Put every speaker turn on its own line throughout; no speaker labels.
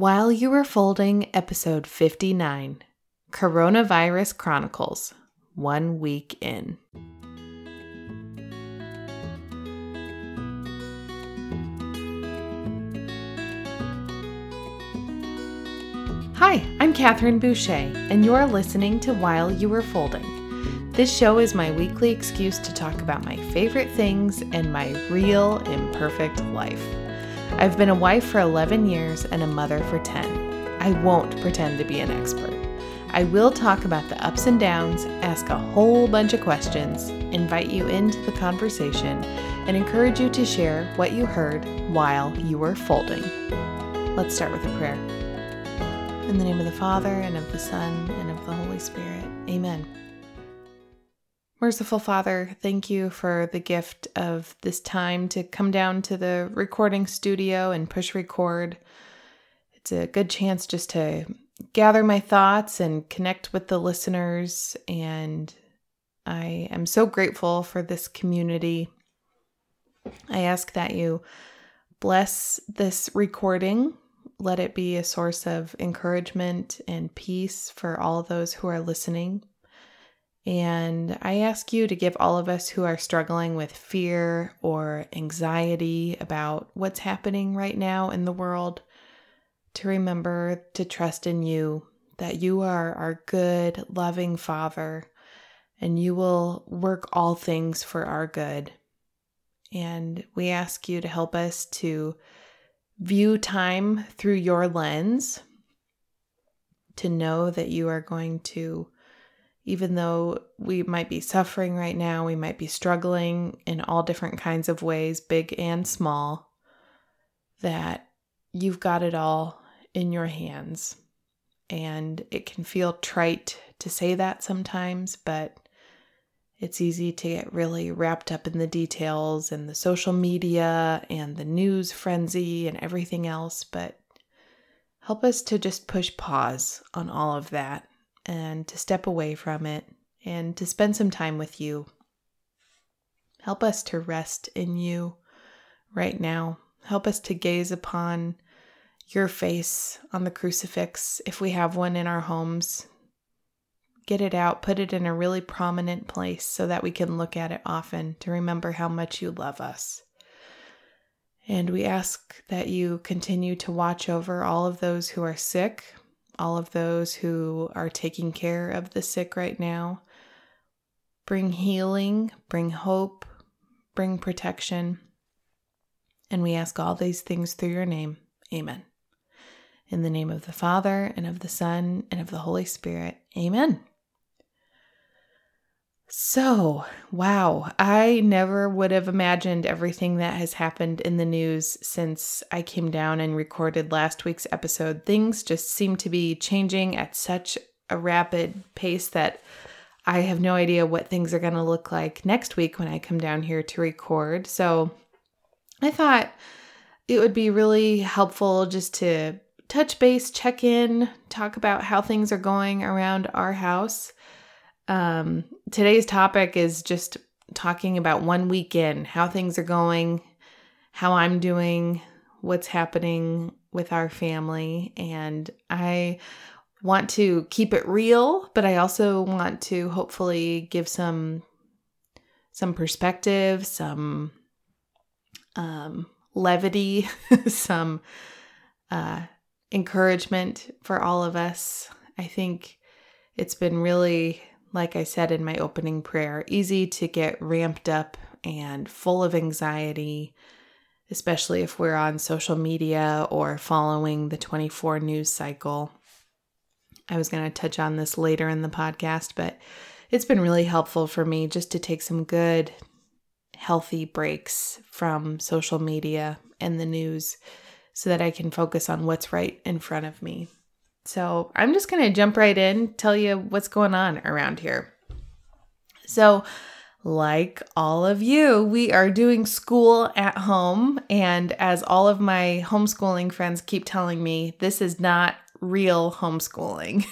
While You Were Folding, Episode 59 Coronavirus Chronicles, one week in. Hi, I'm Catherine Boucher, and you're listening to While You Were Folding. This show is my weekly excuse to talk about my favorite things and my real, imperfect life. I've been a wife for 11 years and a mother for 10. I won't pretend to be an expert. I will talk about the ups and downs, ask a whole bunch of questions, invite you into the conversation, and encourage you to share what you heard while you were folding. Let's start with a prayer. In the name of the Father, and of the Son, and of the Holy Spirit. Amen. Merciful Father, thank you for the gift of this time to come down to the recording studio and push record. It's a good chance just to gather my thoughts and connect with the listeners. And I am so grateful for this community. I ask that you bless this recording let it be a source of encouragement and peace for all those who are listening. And I ask you to give all of us who are struggling with fear or anxiety about what's happening right now in the world to remember to trust in you, that you are our good, loving Father, and you will work all things for our good. And we ask you to help us to view time through your lens, to know that you are going to, even though we might be suffering right now, we might be struggling in all different kinds of ways, big and small, that you've got it all in your hands. And it can feel trite to say that sometimes, but it's easy to get really wrapped up in the details and the social media and the news frenzy and everything else, but help us to just push pause on all of that and to step away from it and to spend some time with you. Help us to rest in you right now. Help us to gaze upon your face on the crucifix if we have one in our homes get it out, put it in a really prominent place so that we can look at it often to remember how much you love us. And we ask that you continue to watch over all of those who are sick, all of those who are taking care of the sick right now. Bring healing, bring hope, bring protection. And we ask all these things through your name. Amen. In the name of the Father, and of the Son, and of the Holy Spirit. Amen. So, wow, I never would have imagined everything that has happened in the news since I came down and recorded last week's episode. Things just seem to be changing at such a rapid pace that I have no idea what things are going to look like next week when I come down here to record. So, I thought it would be really helpful just to touch base, check in, talk about how things are going around our house. Um, today's topic is just talking about one weekend, how things are going, how I'm doing, what's happening with our family. And I want to keep it real, but I also want to hopefully give some some perspective, some um, levity, some uh, encouragement for all of us. I think it's been really like I said in my opening prayer, easy to get ramped up and full of anxiety, especially if we're on social media or following the 24 news cycle. I was going to touch on this later in the podcast, but it's been really helpful for me just to take some good, healthy breaks from social media and the news so that I can focus on what's right in front of me. So I'm just going to jump right in, tell you what's going on around here. So, like all of you, we are doing school at home. And as all of my homeschooling friends keep telling me, this is not real homeschooling.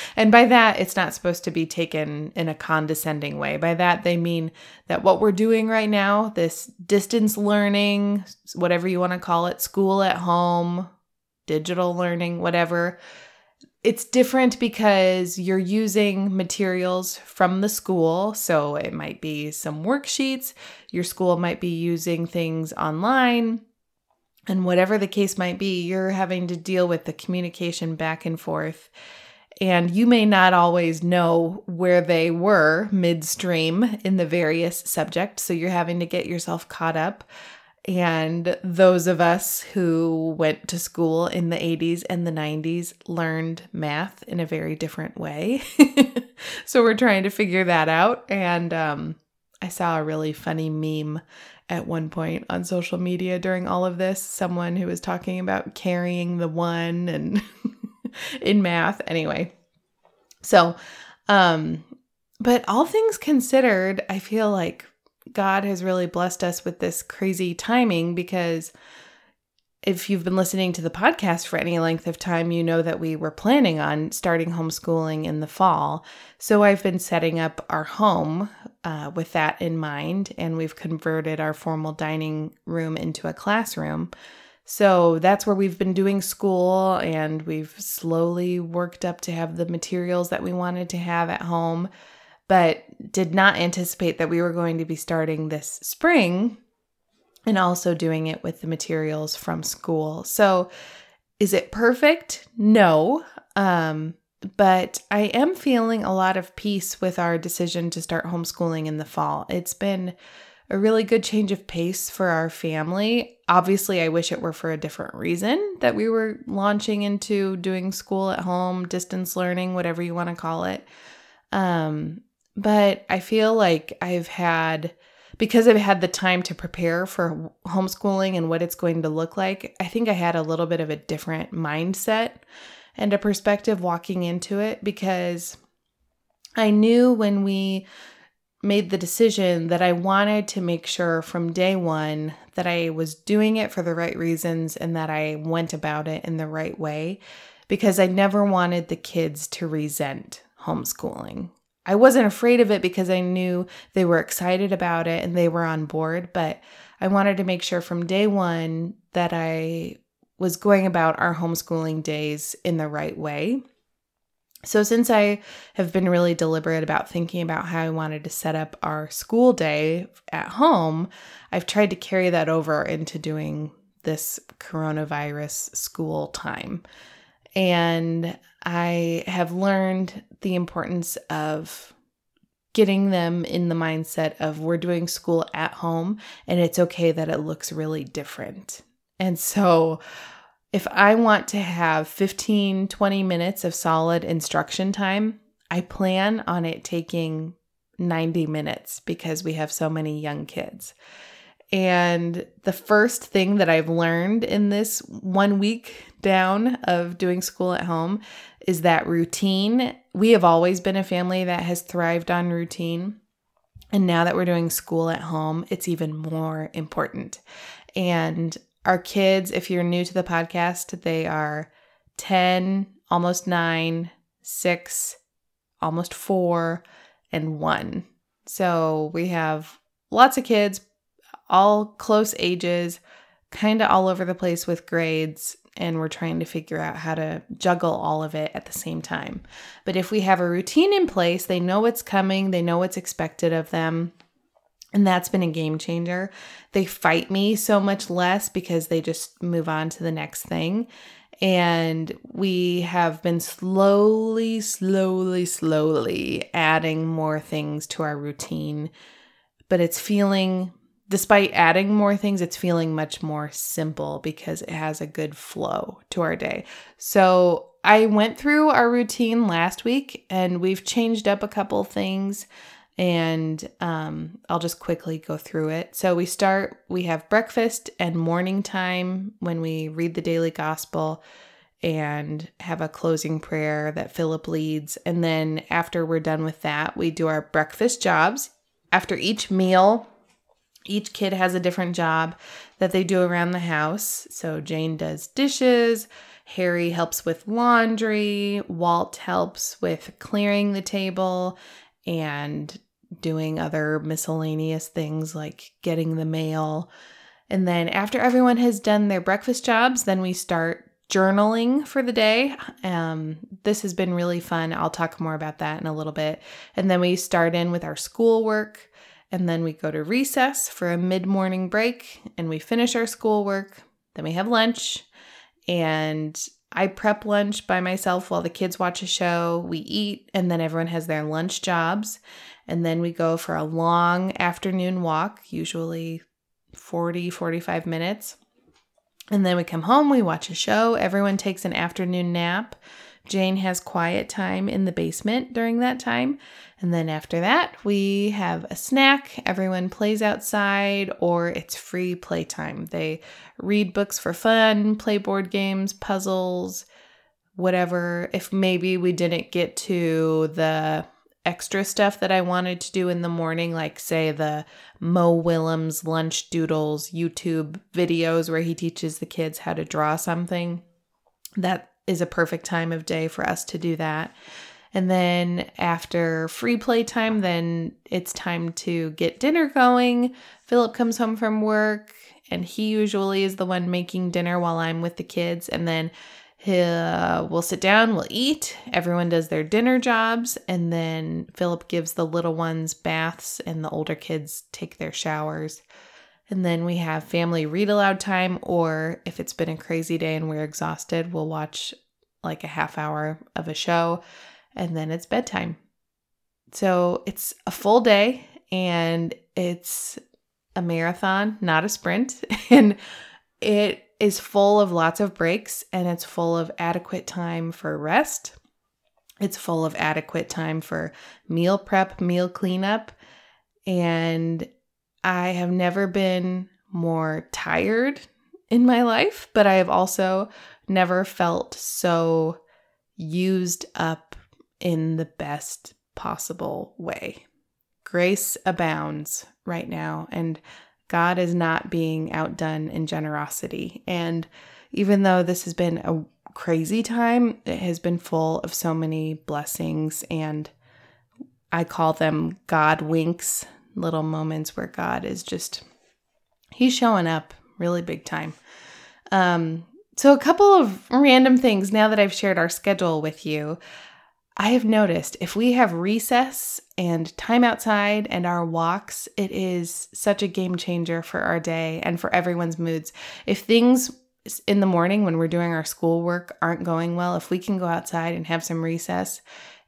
and by that, it's not supposed to be taken in a condescending way. By that, they mean that what we're doing right now, this distance learning, whatever you want to call it, school at home, digital learning, whatever. It's different because you're using materials from the school. So it might be some worksheets. Your school might be using things online. And whatever the case might be, you're having to deal with the communication back and forth. And you may not always know where they were midstream in the various subjects. So you're having to get yourself caught up. And those of us who went to school in the 80s and the 90s learned math in a very different way. so we're trying to figure that out. And um, I saw a really funny meme at one point on social media during all of this. Someone who was talking about carrying the one and in math. Anyway, so, um, but all things considered, I feel like God has really blessed us with this crazy timing because if you've been listening to the podcast for any length of time, you know that we were planning on starting homeschooling in the fall. So I've been setting up our home uh, with that in mind, and we've converted our formal dining room into a classroom. So that's where we've been doing school, and we've slowly worked up to have the materials that we wanted to have at home, but did not anticipate that we were going to be starting this spring and also doing it with the materials from school. So, is it perfect? No. Um, but I am feeling a lot of peace with our decision to start homeschooling in the fall. It's been a really good change of pace for our family. Obviously, I wish it were for a different reason that we were launching into doing school at home, distance learning, whatever you want to call it. Um, but I feel like I've had because I've had the time to prepare for homeschooling and what it's going to look like, I think I had a little bit of a different mindset and a perspective walking into it because I knew when we made the decision that I wanted to make sure from day one that I was doing it for the right reasons and that I went about it in the right way because I never wanted the kids to resent homeschooling. I wasn't afraid of it because I knew they were excited about it and they were on board, but I wanted to make sure from day one that I was going about our homeschooling days in the right way. So, since I have been really deliberate about thinking about how I wanted to set up our school day at home, I've tried to carry that over into doing this coronavirus school time. And I have learned the importance of getting them in the mindset of we're doing school at home and it's okay that it looks really different. And so if I want to have 15, 20 minutes of solid instruction time, I plan on it taking 90 minutes because we have so many young kids. And the first thing that I've learned in this one week down of doing school at home is that routine. We have always been a family that has thrived on routine. And now that we're doing school at home, it's even more important. And our kids, if you're new to the podcast, they are 10, almost 9, 6, almost 4, and 1. So we have lots of kids, all close ages, kind of all over the place with grades, and we're trying to figure out how to juggle all of it at the same time. But if we have a routine in place, they know what's coming, they know what's expected of them. And that's been a game changer. They fight me so much less because they just move on to the next thing. And we have been slowly, slowly, slowly adding more things to our routine. But it's feeling despite adding more things, it's feeling much more simple because it has a good flow to our day. So I went through our routine last week and we've changed up a couple things and um, I'll just quickly go through it. So we start, we have breakfast and morning time when we read the daily gospel and have a closing prayer that Philip leads. And then after we're done with that, we do our breakfast jobs. After each meal, each kid has a different job that they do around the house. So Jane does dishes, Harry helps with laundry, Walt helps with clearing the table and doing other miscellaneous things like getting the mail. And then after everyone has done their breakfast jobs, then we start journaling for the day. Um, this has been really fun. I'll talk more about that in a little bit. And then we start in with our schoolwork, and then we go to recess for a mid morning break, and we finish our schoolwork. Then we have lunch, and I prep lunch by myself while the kids watch a show. We eat, and then everyone has their lunch jobs. And then we go for a long afternoon walk, usually 40, 45 minutes. And then we come home, we watch a show, everyone takes an afternoon nap. Jane has quiet time in the basement during that time. And then after that, we have a snack. Everyone plays outside or it's free playtime. They read books for fun, play board games, puzzles, whatever. If maybe we didn't get to the extra stuff that I wanted to do in the morning, like, say, the Mo Willems Lunch Doodles YouTube videos where he teaches the kids how to draw something. That is a perfect time of day for us to do that. And then after free play time, then it's time to get dinner going. Philip comes home from work and he usually is the one making dinner while I'm with the kids. And then He'll, uh, we'll sit down, we'll eat. Everyone does their dinner jobs, and then Philip gives the little ones baths, and the older kids take their showers. And then we have family read aloud time, or if it's been a crazy day and we're exhausted, we'll watch like a half hour of a show, and then it's bedtime. So it's a full day, and it's a marathon, not a sprint. And it is full of lots of breaks and it's full of adequate time for rest. It's full of adequate time for meal prep, meal cleanup. And I have never been more tired in my life, but I have also never felt so used up in the best possible way. Grace abounds right now. And God is not being outdone in generosity. And even though this has been a crazy time, it has been full of so many blessings. And I call them God winks, little moments where God is just, He's showing up really big time. Um, so, a couple of random things now that I've shared our schedule with you. I have noticed if we have recess and time outside and our walks, it is such a game changer for our day and for everyone's moods. If things in the morning when we're doing our schoolwork aren't going well, if we can go outside and have some recess,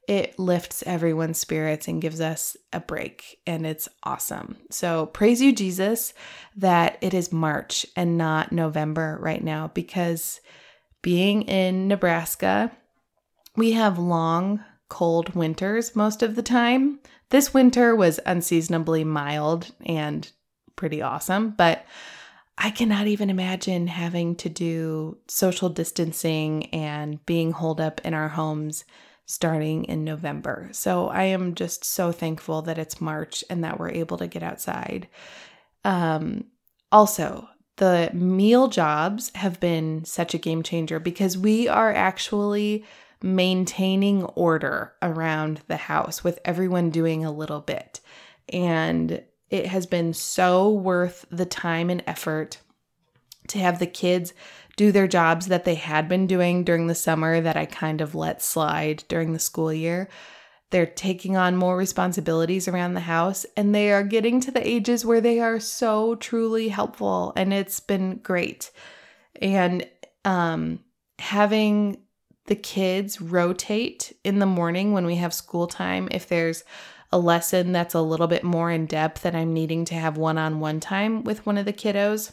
it lifts everyone's spirits and gives us a break, and it's awesome. So, praise you, Jesus, that it is March and not November right now because being in Nebraska, we have long, cold winters most of the time. This winter was unseasonably mild and pretty awesome, but I cannot even imagine having to do social distancing and being holed up in our homes starting in November. So I am just so thankful that it's March and that we're able to get outside. Um, also, the meal jobs have been such a game changer because we are actually maintaining order around the house with everyone doing a little bit. And it has been so worth the time and effort to have the kids do their jobs that they had been doing during the summer that I kind of let slide during the school year. They're taking on more responsibilities around the house and they are getting to the ages where they are so truly helpful and it's been great. And um having the kids rotate in the morning when we have school time. If there's a lesson that's a little bit more in depth and I'm needing to have one on one time with one of the kiddos,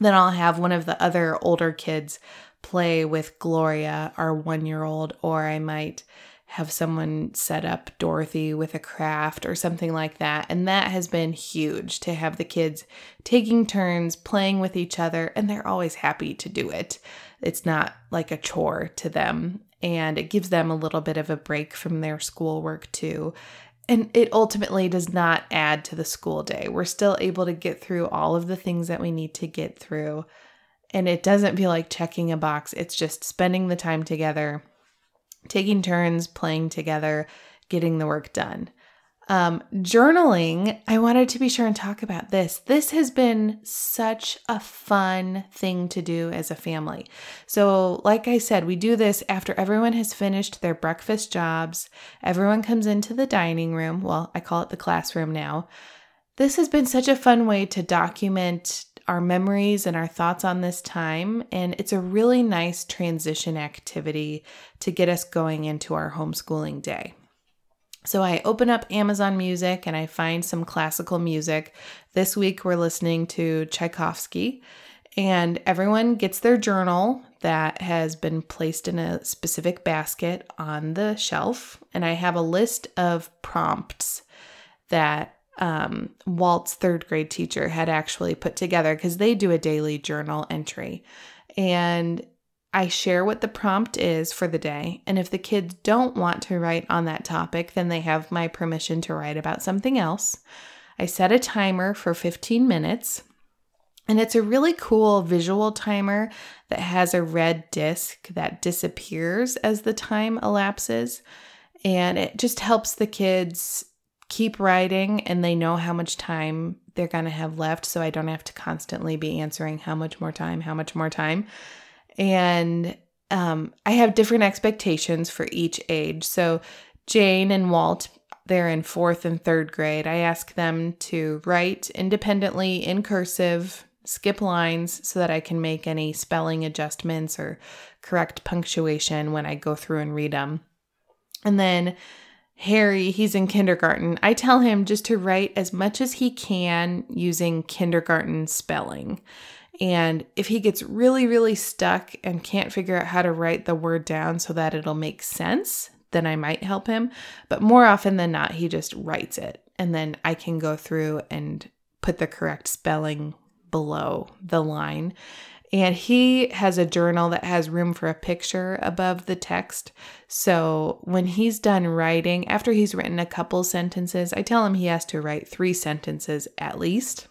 then I'll have one of the other older kids play with Gloria, our one year old, or I might have someone set up Dorothy with a craft or something like that. And that has been huge to have the kids taking turns playing with each other, and they're always happy to do it. It's not like a chore to them, and it gives them a little bit of a break from their schoolwork too. And it ultimately does not add to the school day. We're still able to get through all of the things that we need to get through. And it doesn't feel like checking a box, it's just spending the time together taking turns playing together, getting the work done. Um, journaling, I wanted to be sure and talk about this. This has been such a fun thing to do as a family. So, like I said, we do this after everyone has finished their breakfast jobs. Everyone comes into the dining room. Well, I call it the classroom now. This has been such a fun way to document our memories and our thoughts on this time. And it's a really nice transition activity to get us going into our homeschooling day. So I open up Amazon Music and I find some classical music. This week we're listening to Tchaikovsky, and everyone gets their journal that has been placed in a specific basket on the shelf. And I have a list of prompts that um, Walt's third grade teacher had actually put together because they do a daily journal entry. And I share what the prompt is for the day, and if the kids don't want to write on that topic, then they have my permission to write about something else. I set a timer for 15 minutes, and it's a really cool visual timer that has a red disc that disappears as the time elapses, and it just helps the kids keep writing and they know how much time they're going to have left so I don't have to constantly be answering how much more time, how much more time. And um, I have different expectations for each age. So Jane and Walt, they're in fourth and third grade. I ask them to write independently in cursive, skip lines so that I can make any spelling adjustments or correct punctuation when I go through and read them. And then Harry, he's in kindergarten. I tell him just to write as much as he can using kindergarten spelling. And if he gets really, really stuck and can't figure out how to write the word down so that it'll make sense, then I might help him. But more often than not, he just writes it. And then I can go through and put the correct spelling below the line. And he has a journal that has room for a picture above the text. So when he's done writing, after he's written a couple sentences, I tell him he has to write three sentences at least.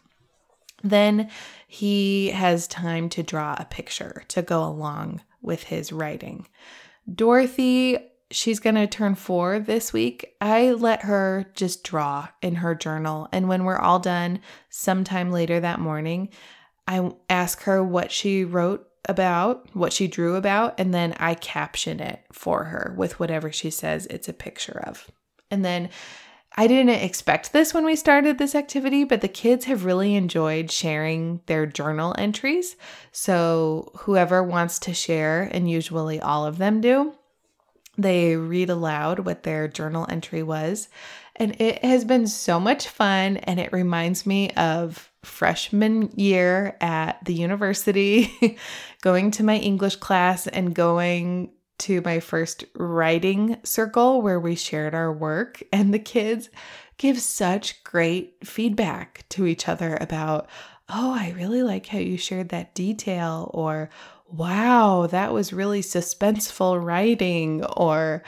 Then he has time to draw a picture to go along with his writing. Dorothy, she's going to turn four this week. I let her just draw in her journal. And when we're all done, sometime later that morning, I ask her what she wrote about, what she drew about, and then I caption it for her with whatever she says it's a picture of. And then I didn't expect this when we started this activity, but the kids have really enjoyed sharing their journal entries. So, whoever wants to share, and usually all of them do, they read aloud what their journal entry was. And it has been so much fun, and it reminds me of freshman year at the university, going to my English class and going to my first writing circle where we shared our work, and the kids give such great feedback to each other about, oh, I really like how you shared that detail, or wow, that was really suspenseful writing, or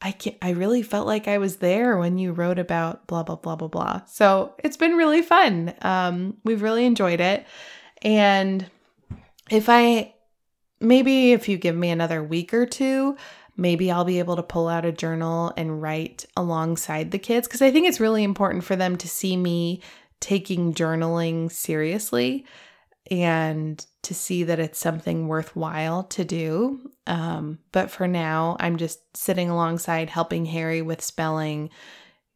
I can I really felt like I was there when you wrote about blah blah blah blah blah. So it's been really fun. Um, we've really enjoyed it, and if I maybe if you give me another week or two, maybe I'll be able to pull out a journal and write alongside the kids because I think it's really important for them to see me taking journaling seriously and to see that it's something worthwhile to do. Um, but for now, I'm just sitting alongside helping Harry with spelling,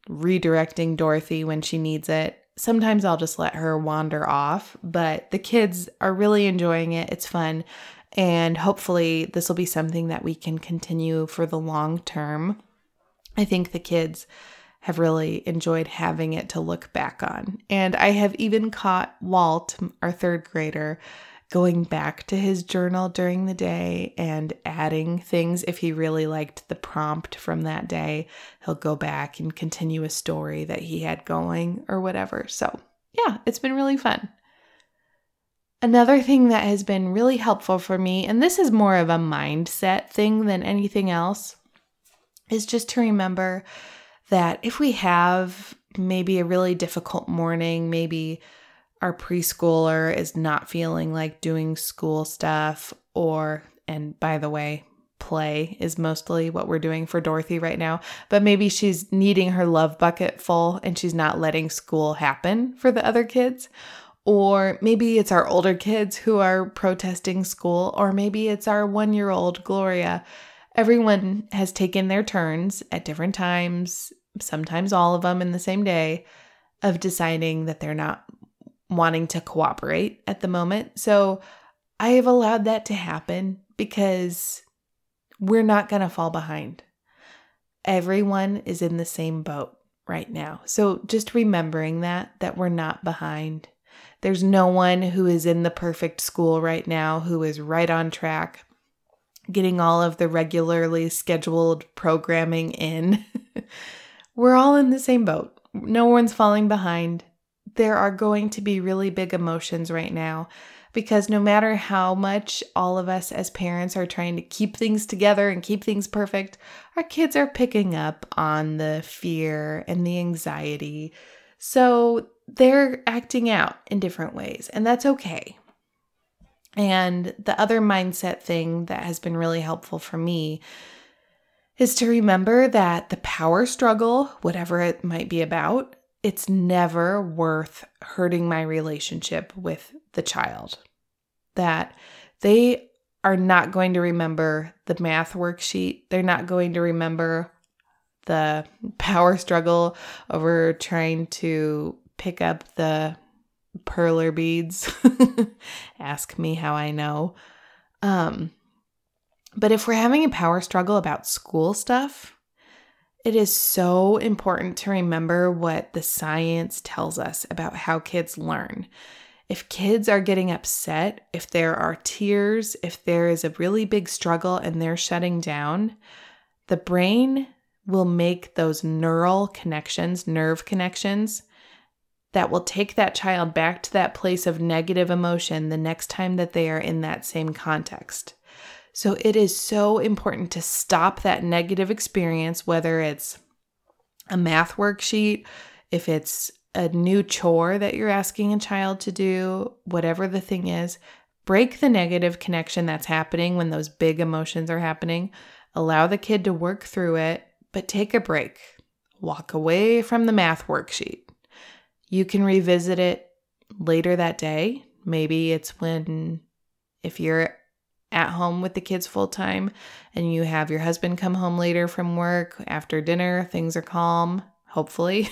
redirecting Dorothy when she needs it. Sometimes I'll just let her wander off, but the kids are really enjoying it. It's fun. And hopefully, this will be something that we can continue for the long term. I think the kids have really enjoyed having it to look back on. And I have even caught Walt, our third grader, going back to his journal during the day and adding things. If he really liked the prompt from that day, he'll go back and continue a story that he had going or whatever. So, yeah, it's been really fun. Another thing that has been really helpful for me, and this is more of a mindset thing than anything else, is just to remember that if we have maybe a really difficult morning, maybe our preschooler is not feeling like doing school stuff, or, and by the way, play is mostly what we're doing for Dorothy right now. But maybe she's needing her love bucket full and she's not letting school happen for the other kids. Or maybe it's our older kids who are protesting school, or maybe it's our one year old Gloria. Everyone has taken their turns at different times, sometimes all of them in the same day, of deciding that they're not wanting to cooperate at the moment. So I have allowed that to happen because we're not going to fall behind. Everyone is in the same boat right now. So just remembering that, that we're not behind. There's no one who is in the perfect school right now who is right on track, getting all of the regularly scheduled programming in. we're all in the same boat. No one's falling behind. There are going to be really big emotions right now because no matter how much all of us as parents are trying to keep things together and keep things perfect, our kids are picking up on the fear and the anxiety. So they're acting out in different ways, and that's okay. And the other mindset thing that has been really helpful for me is to remember that the power struggle, whatever it might be about, it's never worth hurting my relationship with the child. That they are not going to remember the math worksheet. They're not going to remember the power struggle over trying to pick up the perler beads. Ask me how I know. Um, but if we're having a power struggle about school stuff, it is so important to remember what the science tells us about how kids learn. If kids are getting upset, if there are tears, if there is a really big struggle and they're shutting down, the brain will make those neural connections, nerve connections, that will take that child back to that place of negative emotion the next time that they are in that same context. So it is so important to stop that negative experience, whether it's a math worksheet, if it's a new chore that you're asking a child to do, whatever the thing is, break the negative connection that's happening when those big emotions are happening. Allow the kid to work through it, but take a break. Walk away from the math worksheet. You can revisit it later that day. Maybe it's when, if you're at home with the kids full time and you have your husband come home later from work after dinner, things are calm, hopefully.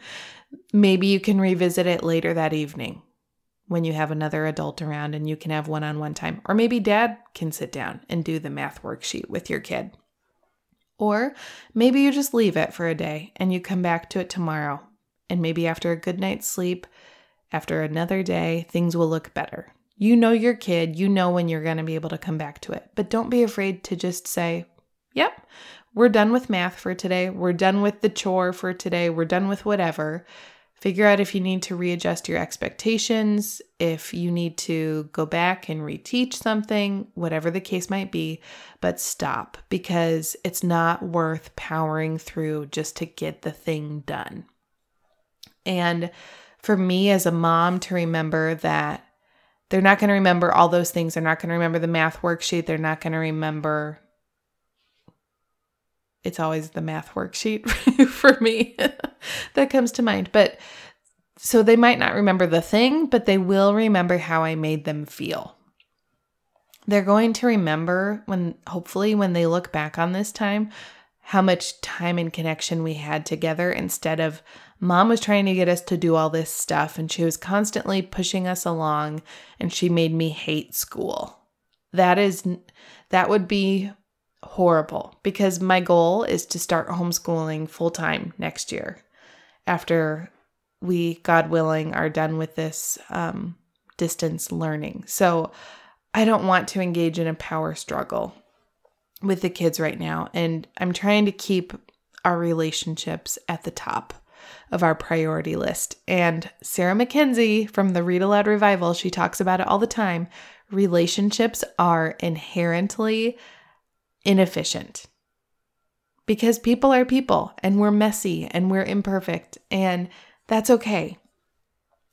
Maybe you can revisit it later that evening when you have another adult around and you can have one on one time. Or maybe dad can sit down and do the math worksheet with your kid. Or maybe you just leave it for a day and you come back to it tomorrow. And maybe after a good night's sleep, after another day, things will look better. You know your kid, you know when you're going to be able to come back to it. But don't be afraid to just say, yep, we're done with math for today. We're done with the chore for today. We're done with whatever. Figure out if you need to readjust your expectations, if you need to go back and reteach something, whatever the case might be, but stop because it's not worth powering through just to get the thing done. And for me as a mom to remember that they're not going to remember all those things. They're not going to remember the math worksheet. They're not going to remember. It's always the math worksheet for me that comes to mind. But so they might not remember the thing, but they will remember how I made them feel. They're going to remember when, hopefully, when they look back on this time, how much time and connection we had together instead of mom was trying to get us to do all this stuff and she was constantly pushing us along and she made me hate school. That is that would be horrible because my goal is to start homeschooling full time next year after we god willing are done with this um, distance learning. So I don't want to engage in a power struggle with the kids right now. And I'm trying to keep our relationships at the top of our priority list. And Sarah McKenzie from the Read Aloud Revival, she talks about it all the time. Relationships are inherently inefficient because people are people and we're messy and we're imperfect, and that's okay.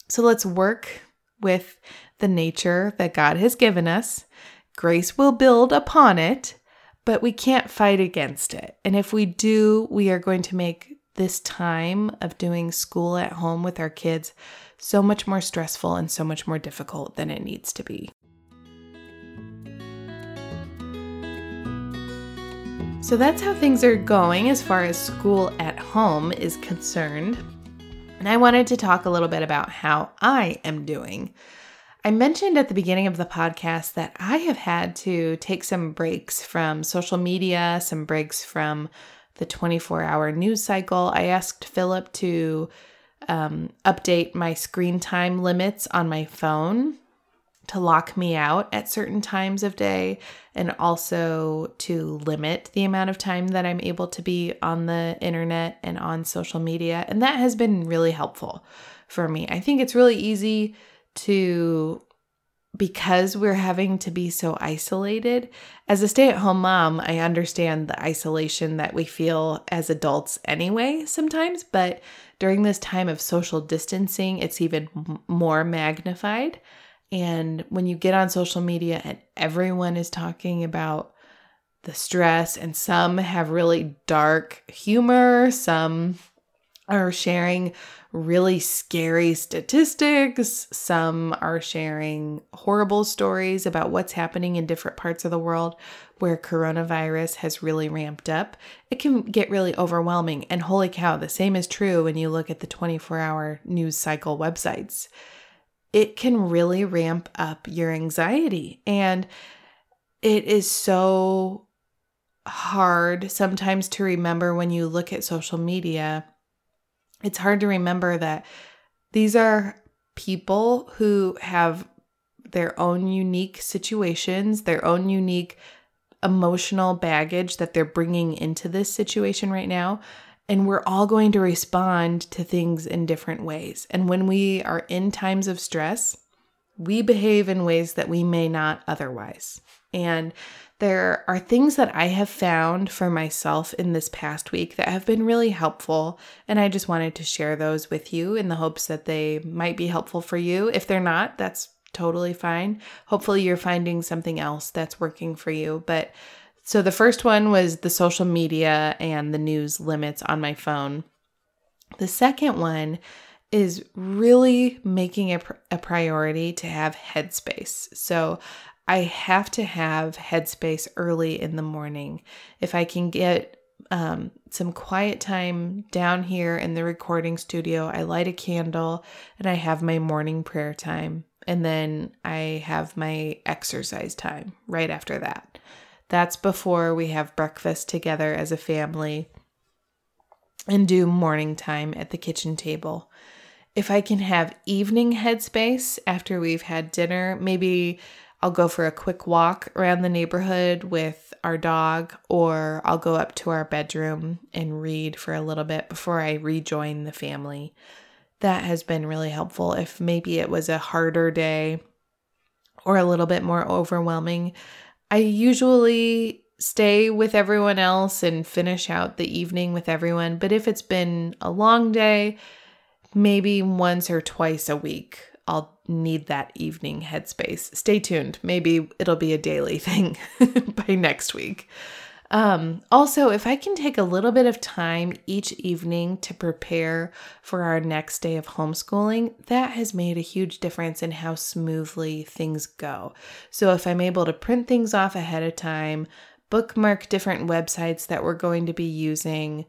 So let's work with the nature that God has given us. Grace will build upon it, but we can't fight against it. And if we do, we are going to make this time of doing school at home with our kids so much more stressful and so much more difficult than it needs to be. So that's how things are going as far as school at home is concerned. And I wanted to talk a little bit about how I am doing. I mentioned at the beginning of the podcast that I have had to take some breaks from social media, some breaks from the 24 hour news cycle. I asked Philip to um, update my screen time limits on my phone to lock me out at certain times of day and also to limit the amount of time that I'm able to be on the internet and on social media. And that has been really helpful for me. I think it's really easy to because we're having to be so isolated. As a stay at home mom, I understand the isolation that we feel as adults anyway, sometimes, but during this time of social distancing, it's even more magnified. And when you get on social media and everyone is talking about the stress, and some have really dark humor, some are sharing really scary statistics, some are sharing horrible stories about what's happening in different parts of the world where coronavirus has really ramped up. It can get really overwhelming. And holy cow, the same is true when you look at the 24 hour news cycle websites it can really ramp up your anxiety. And it is so hard sometimes to remember when you look at social media. It's hard to remember that these are people who have their own unique situations, their own unique emotional baggage that they're bringing into this situation right now. And we're all going to respond to things in different ways. And when we are in times of stress, we behave in ways that we may not otherwise. And there are things that I have found for myself in this past week that have been really helpful. And I just wanted to share those with you in the hopes that they might be helpful for you. If they're not, that's totally fine. Hopefully, you're finding something else that's working for you. But so the first one was the social media and the news limits on my phone. The second one is really making a, a priority to have headspace. So I have to have headspace early in the morning. If I can get um, some quiet time down here in the recording studio, I light a candle and I have my morning prayer time. And then I have my exercise time right after that. That's before we have breakfast together as a family and do morning time at the kitchen table. If I can have evening headspace after we've had dinner, maybe I'll go for a quick walk around the neighborhood with our dog, or I'll go up to our bedroom and read for a little bit before I rejoin the family. That has been really helpful. If maybe it was a harder day or a little bit more overwhelming, I usually stay with everyone else and finish out the evening with everyone. But if it's been a long day, maybe once or twice a week, I'll need that evening headspace. Stay tuned. Maybe it'll be a daily thing by next week. Um, also, if I can take a little bit of time each evening to prepare for our next day of homeschooling, that has made a huge difference in how smoothly things go. So, if I'm able to print things off ahead of time, bookmark different websites that we're going to be using,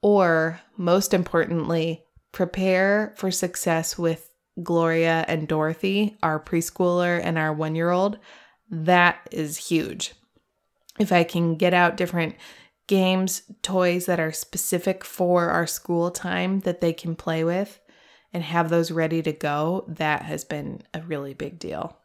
or most importantly, prepare for success with Gloria and Dorothy, our preschooler and our one year old, that is huge if I can get out different games, toys that are specific for our school time that they can play with and have those ready to go, that has been a really big deal.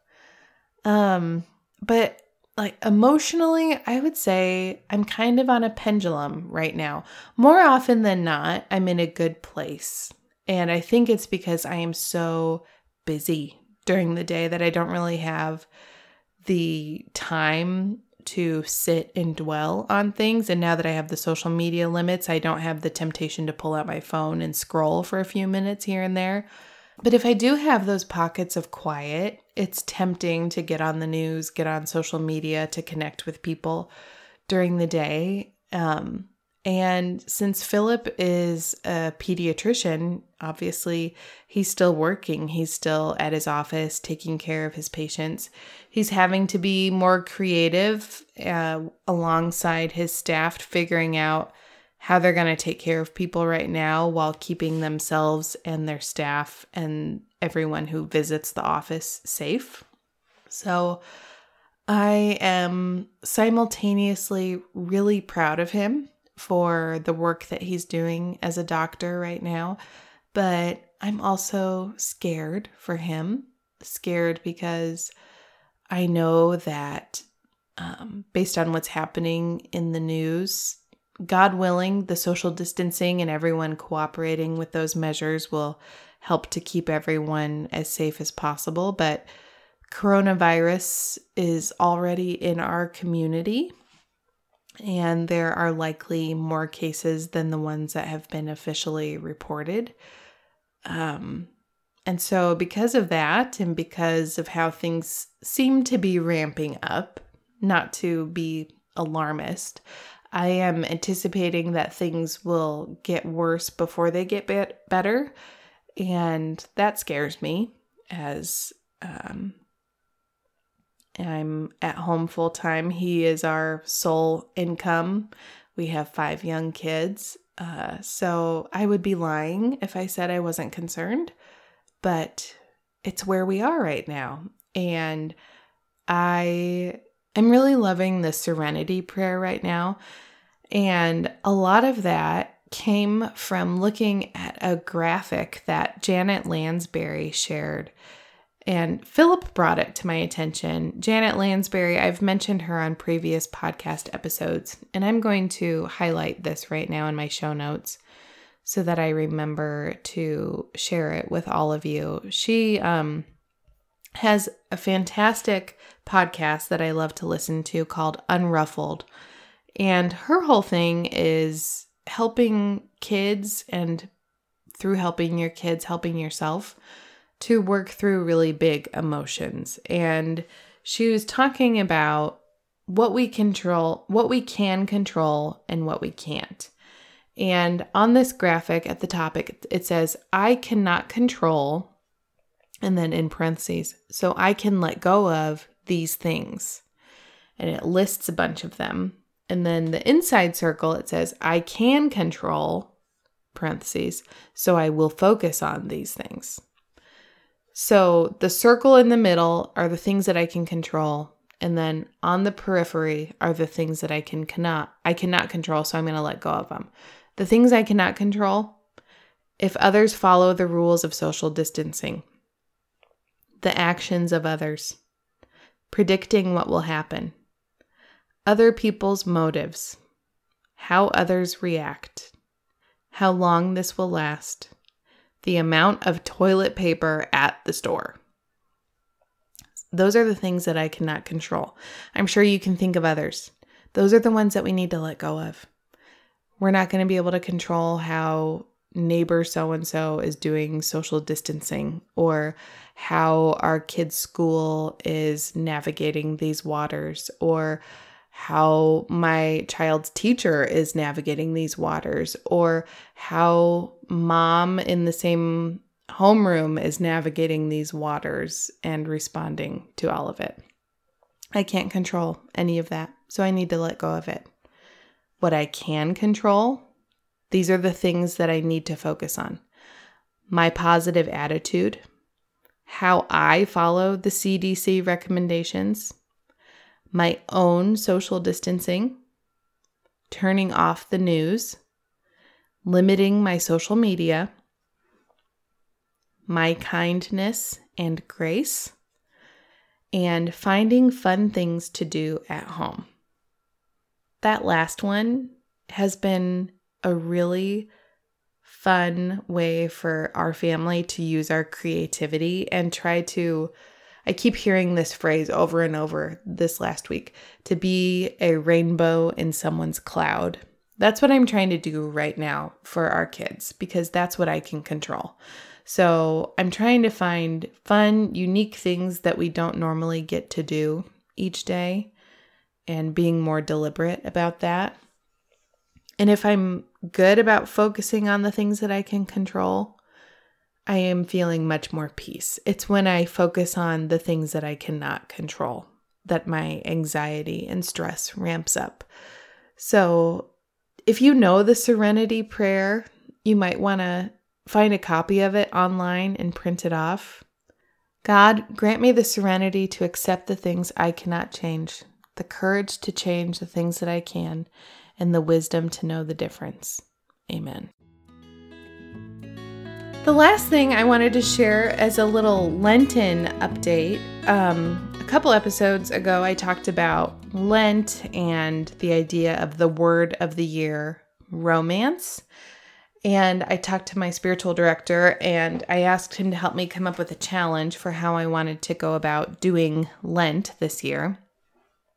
Um, but like emotionally, I would say I'm kind of on a pendulum right now. More often than not, I'm in a good place. And I think it's because I am so busy during the day that I don't really have the time to sit and dwell on things. And now that I have the social media limits, I don't have the temptation to pull out my phone and scroll for a few minutes here and there. But if I do have those pockets of quiet, it's tempting to get on the news, get on social media to connect with people, during the day. Um, and since Philip is a pediatrician, obviously he's still working. He's still at his office taking care of his patients. He's having to be more creative uh, alongside his staff, figuring out how they're going to take care of people right now while keeping themselves and their staff and everyone who visits the office safe. So I am simultaneously really proud of him for the work that he's doing as a doctor right now, but I'm also scared for him. Scared because I know that um, based on what's happening in the news, God willing, the social distancing and everyone cooperating with those measures will help to keep everyone as safe as possible. But coronavirus is already in our community and there are likely more cases than the ones that have been officially reported. Um, and so, because of that, and because of how things seem to be ramping up, not to be alarmist, I am anticipating that things will get worse before they get better. And that scares me as um, I'm at home full time. He is our sole income. We have five young kids. Uh, so I would be lying if I said I wasn't concerned, but it's where we are right now. And I am really loving the serenity prayer right now. And a lot of that came from looking at a graphic that Janet Lansbury shared and Philip brought it to my attention. Janet Lansbury, I've mentioned her on previous podcast episodes, and I'm going to highlight this right now in my show notes so that I remember to share it with all of you. She um, has a fantastic podcast that I love to listen to called Unruffled. And her whole thing is helping kids and through helping your kids, helping yourself to work through really big emotions. And she was talking about what we control, what we can control, and what we can't. And on this graphic at the topic, it says, I cannot control, and then in parentheses, so I can let go of these things. And it lists a bunch of them. And then the inside circle, it says, I can control, parentheses, so I will focus on these things. So the circle in the middle are the things that I can control. And then on the periphery are the things that I can cannot I cannot control, so I'm going to let go of them. The things I cannot control, if others follow the rules of social distancing, the actions of others, predicting what will happen, other people's motives, how others react, how long this will last, the amount of toilet paper at the store. Those are the things that I cannot control. I'm sure you can think of others. Those are the ones that we need to let go of. We're not going to be able to control how neighbor so and so is doing social distancing or how our kids' school is navigating these waters or how my child's teacher is navigating these waters or how mom in the same homeroom is navigating these waters and responding to all of it. I can't control any of that, so I need to let go of it. What I can control, these are the things that I need to focus on my positive attitude, how I follow the CDC recommendations, my own social distancing, turning off the news, limiting my social media, my kindness and grace, and finding fun things to do at home. That last one has been a really fun way for our family to use our creativity and try to I keep hearing this phrase over and over this last week to be a rainbow in someone's cloud. That's what I'm trying to do right now for our kids because that's what I can control. So I'm trying to find fun, unique things that we don't normally get to do each day and being more deliberate about that. And if I'm good about focusing on the things that I can control, I am feeling much more peace. It's when I focus on the things that I cannot control that my anxiety and stress ramps up. So, if you know the serenity prayer, you might want to find a copy of it online and print it off. God, grant me the serenity to accept the things I cannot change, the courage to change the things that I can, and the wisdom to know the difference. Amen. The last thing I wanted to share as a little Lenten update um, a couple episodes ago, I talked about Lent and the idea of the word of the year, romance. And I talked to my spiritual director and I asked him to help me come up with a challenge for how I wanted to go about doing Lent this year.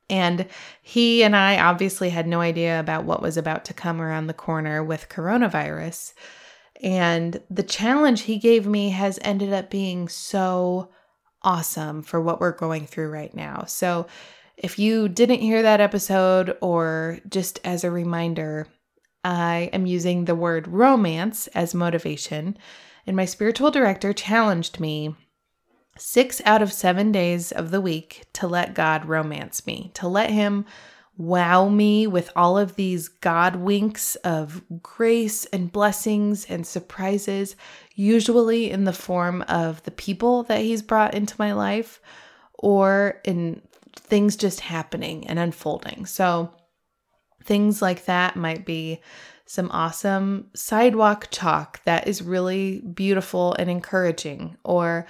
And he and I obviously had no idea about what was about to come around the corner with coronavirus. And the challenge he gave me has ended up being so awesome for what we're going through right now. So, if you didn't hear that episode, or just as a reminder, I am using the word romance as motivation, and my spiritual director challenged me six out of seven days of the week to let God romance me, to let Him wow me with all of these God winks of grace and blessings and surprises, usually in the form of the people that He's brought into my life or in things just happening and unfolding. So, Things like that might be some awesome sidewalk talk that is really beautiful and encouraging, or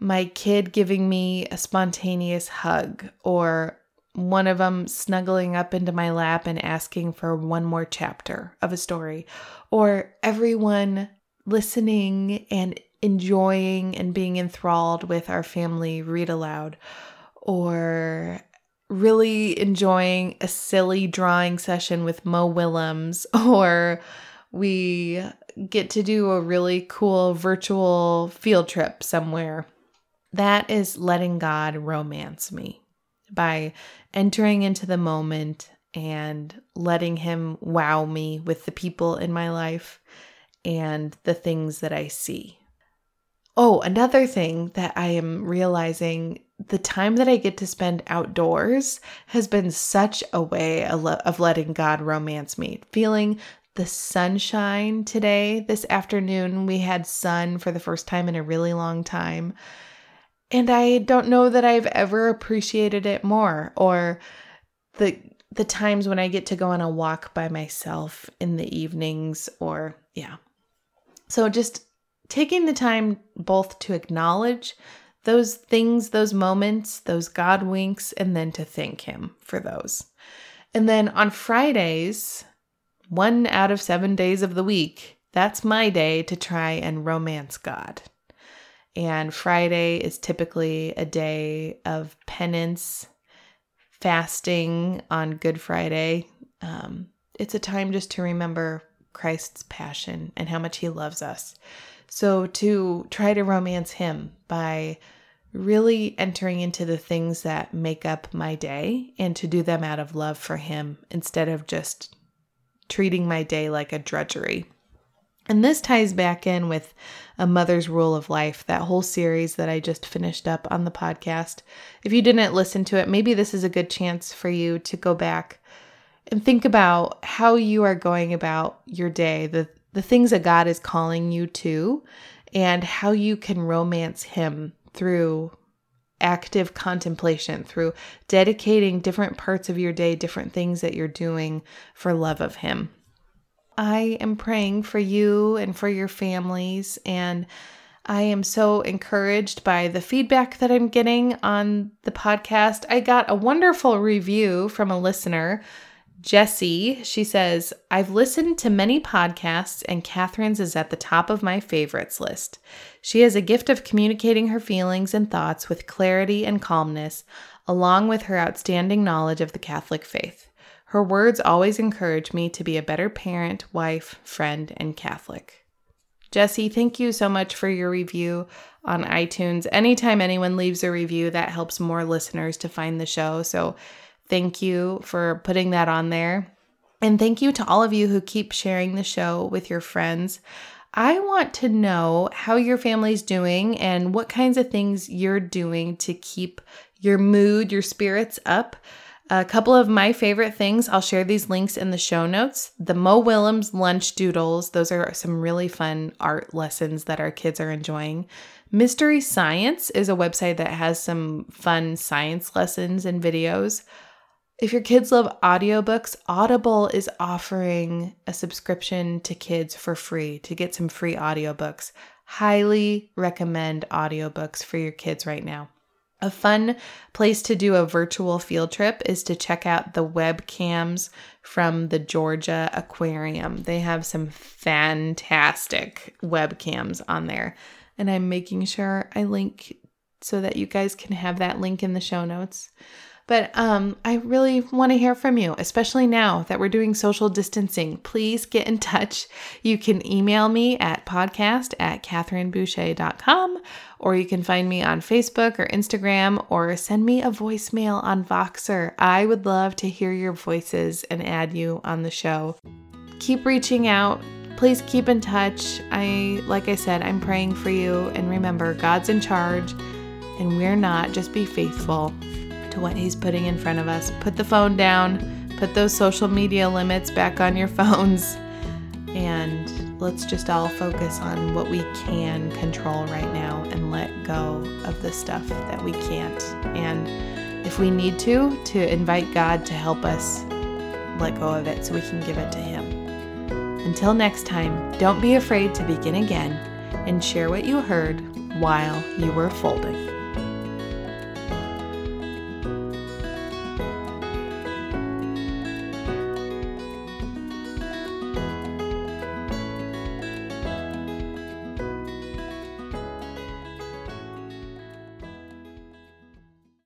my kid giving me a spontaneous hug, or one of them snuggling up into my lap and asking for one more chapter of a story, or everyone listening and enjoying and being enthralled with our family read aloud, or really enjoying a silly drawing session with Mo Willems, or we get to do a really cool virtual field trip somewhere. That is letting God romance me by entering into the moment and letting Him wow me with the people in my life and the things that I see. Oh, another thing that I am realizing the time that I get to spend outdoors has been such a way of letting God romance me. Feeling the sunshine today, this afternoon, we had sun for the first time in a really long time. And I don't know that I've ever appreciated it more or the the times when I get to go on a walk by myself in the evenings or yeah. So just taking the time both to acknowledge those things, those moments, those God winks, and then to thank Him for those. And then on Fridays, one out of seven days of the week, that's my day to try and romance God. And Friday is typically a day of penance, fasting on Good Friday. Um, it's a time just to remember Christ's passion and how much He loves us. So, to try to romance Him by really entering into the things that make up my day and to do them out of love for Him instead of just treating my day like a drudgery. And this ties back in with a mother's rule of life, that whole series that I just finished up on the podcast. If you didn't listen to it, maybe this is a good chance for you to go back and think about how you are going about your day, the, the things that God is calling you to, and how you can romance Him through active contemplation, through dedicating different parts of your day, different things that you're doing for love of Him. I am praying for you and for your families, and I am so encouraged by the feedback that I'm getting on the podcast. I got a wonderful review from a listener Jessie, she says, I've listened to many podcasts, and Catherine's is at the top of my favorites list. She has a gift of communicating her feelings and thoughts with clarity and calmness, along with her outstanding knowledge of the Catholic faith. Her words always encourage me to be a better parent, wife, friend, and Catholic. Jesse, thank you so much for your review on iTunes. Anytime anyone leaves a review, that helps more listeners to find the show. So Thank you for putting that on there. And thank you to all of you who keep sharing the show with your friends. I want to know how your family's doing and what kinds of things you're doing to keep your mood, your spirits up. A couple of my favorite things, I'll share these links in the show notes. The Mo Willems Lunch Doodles, those are some really fun art lessons that our kids are enjoying. Mystery Science is a website that has some fun science lessons and videos. If your kids love audiobooks, Audible is offering a subscription to kids for free to get some free audiobooks. Highly recommend audiobooks for your kids right now. A fun place to do a virtual field trip is to check out the webcams from the Georgia Aquarium. They have some fantastic webcams on there. And I'm making sure I link so that you guys can have that link in the show notes. But um, I really want to hear from you, especially now that we're doing social distancing. Please get in touch. You can email me at podcast at catherineboucher.com, or you can find me on Facebook or Instagram, or send me a voicemail on Voxer. I would love to hear your voices and add you on the show. Keep reaching out. Please keep in touch. I, like I said, I'm praying for you. And remember, God's in charge, and we're not. Just be faithful to what He's putting in front of us. Put the phone down, put those social media limits back on your phones, and let's just all focus on what we can control right now and let go of the stuff that we can't. And if we need to, to invite God to help us let go of it so we can give it to Him. Until next time, don't be afraid to begin again and share what you heard while you were folding.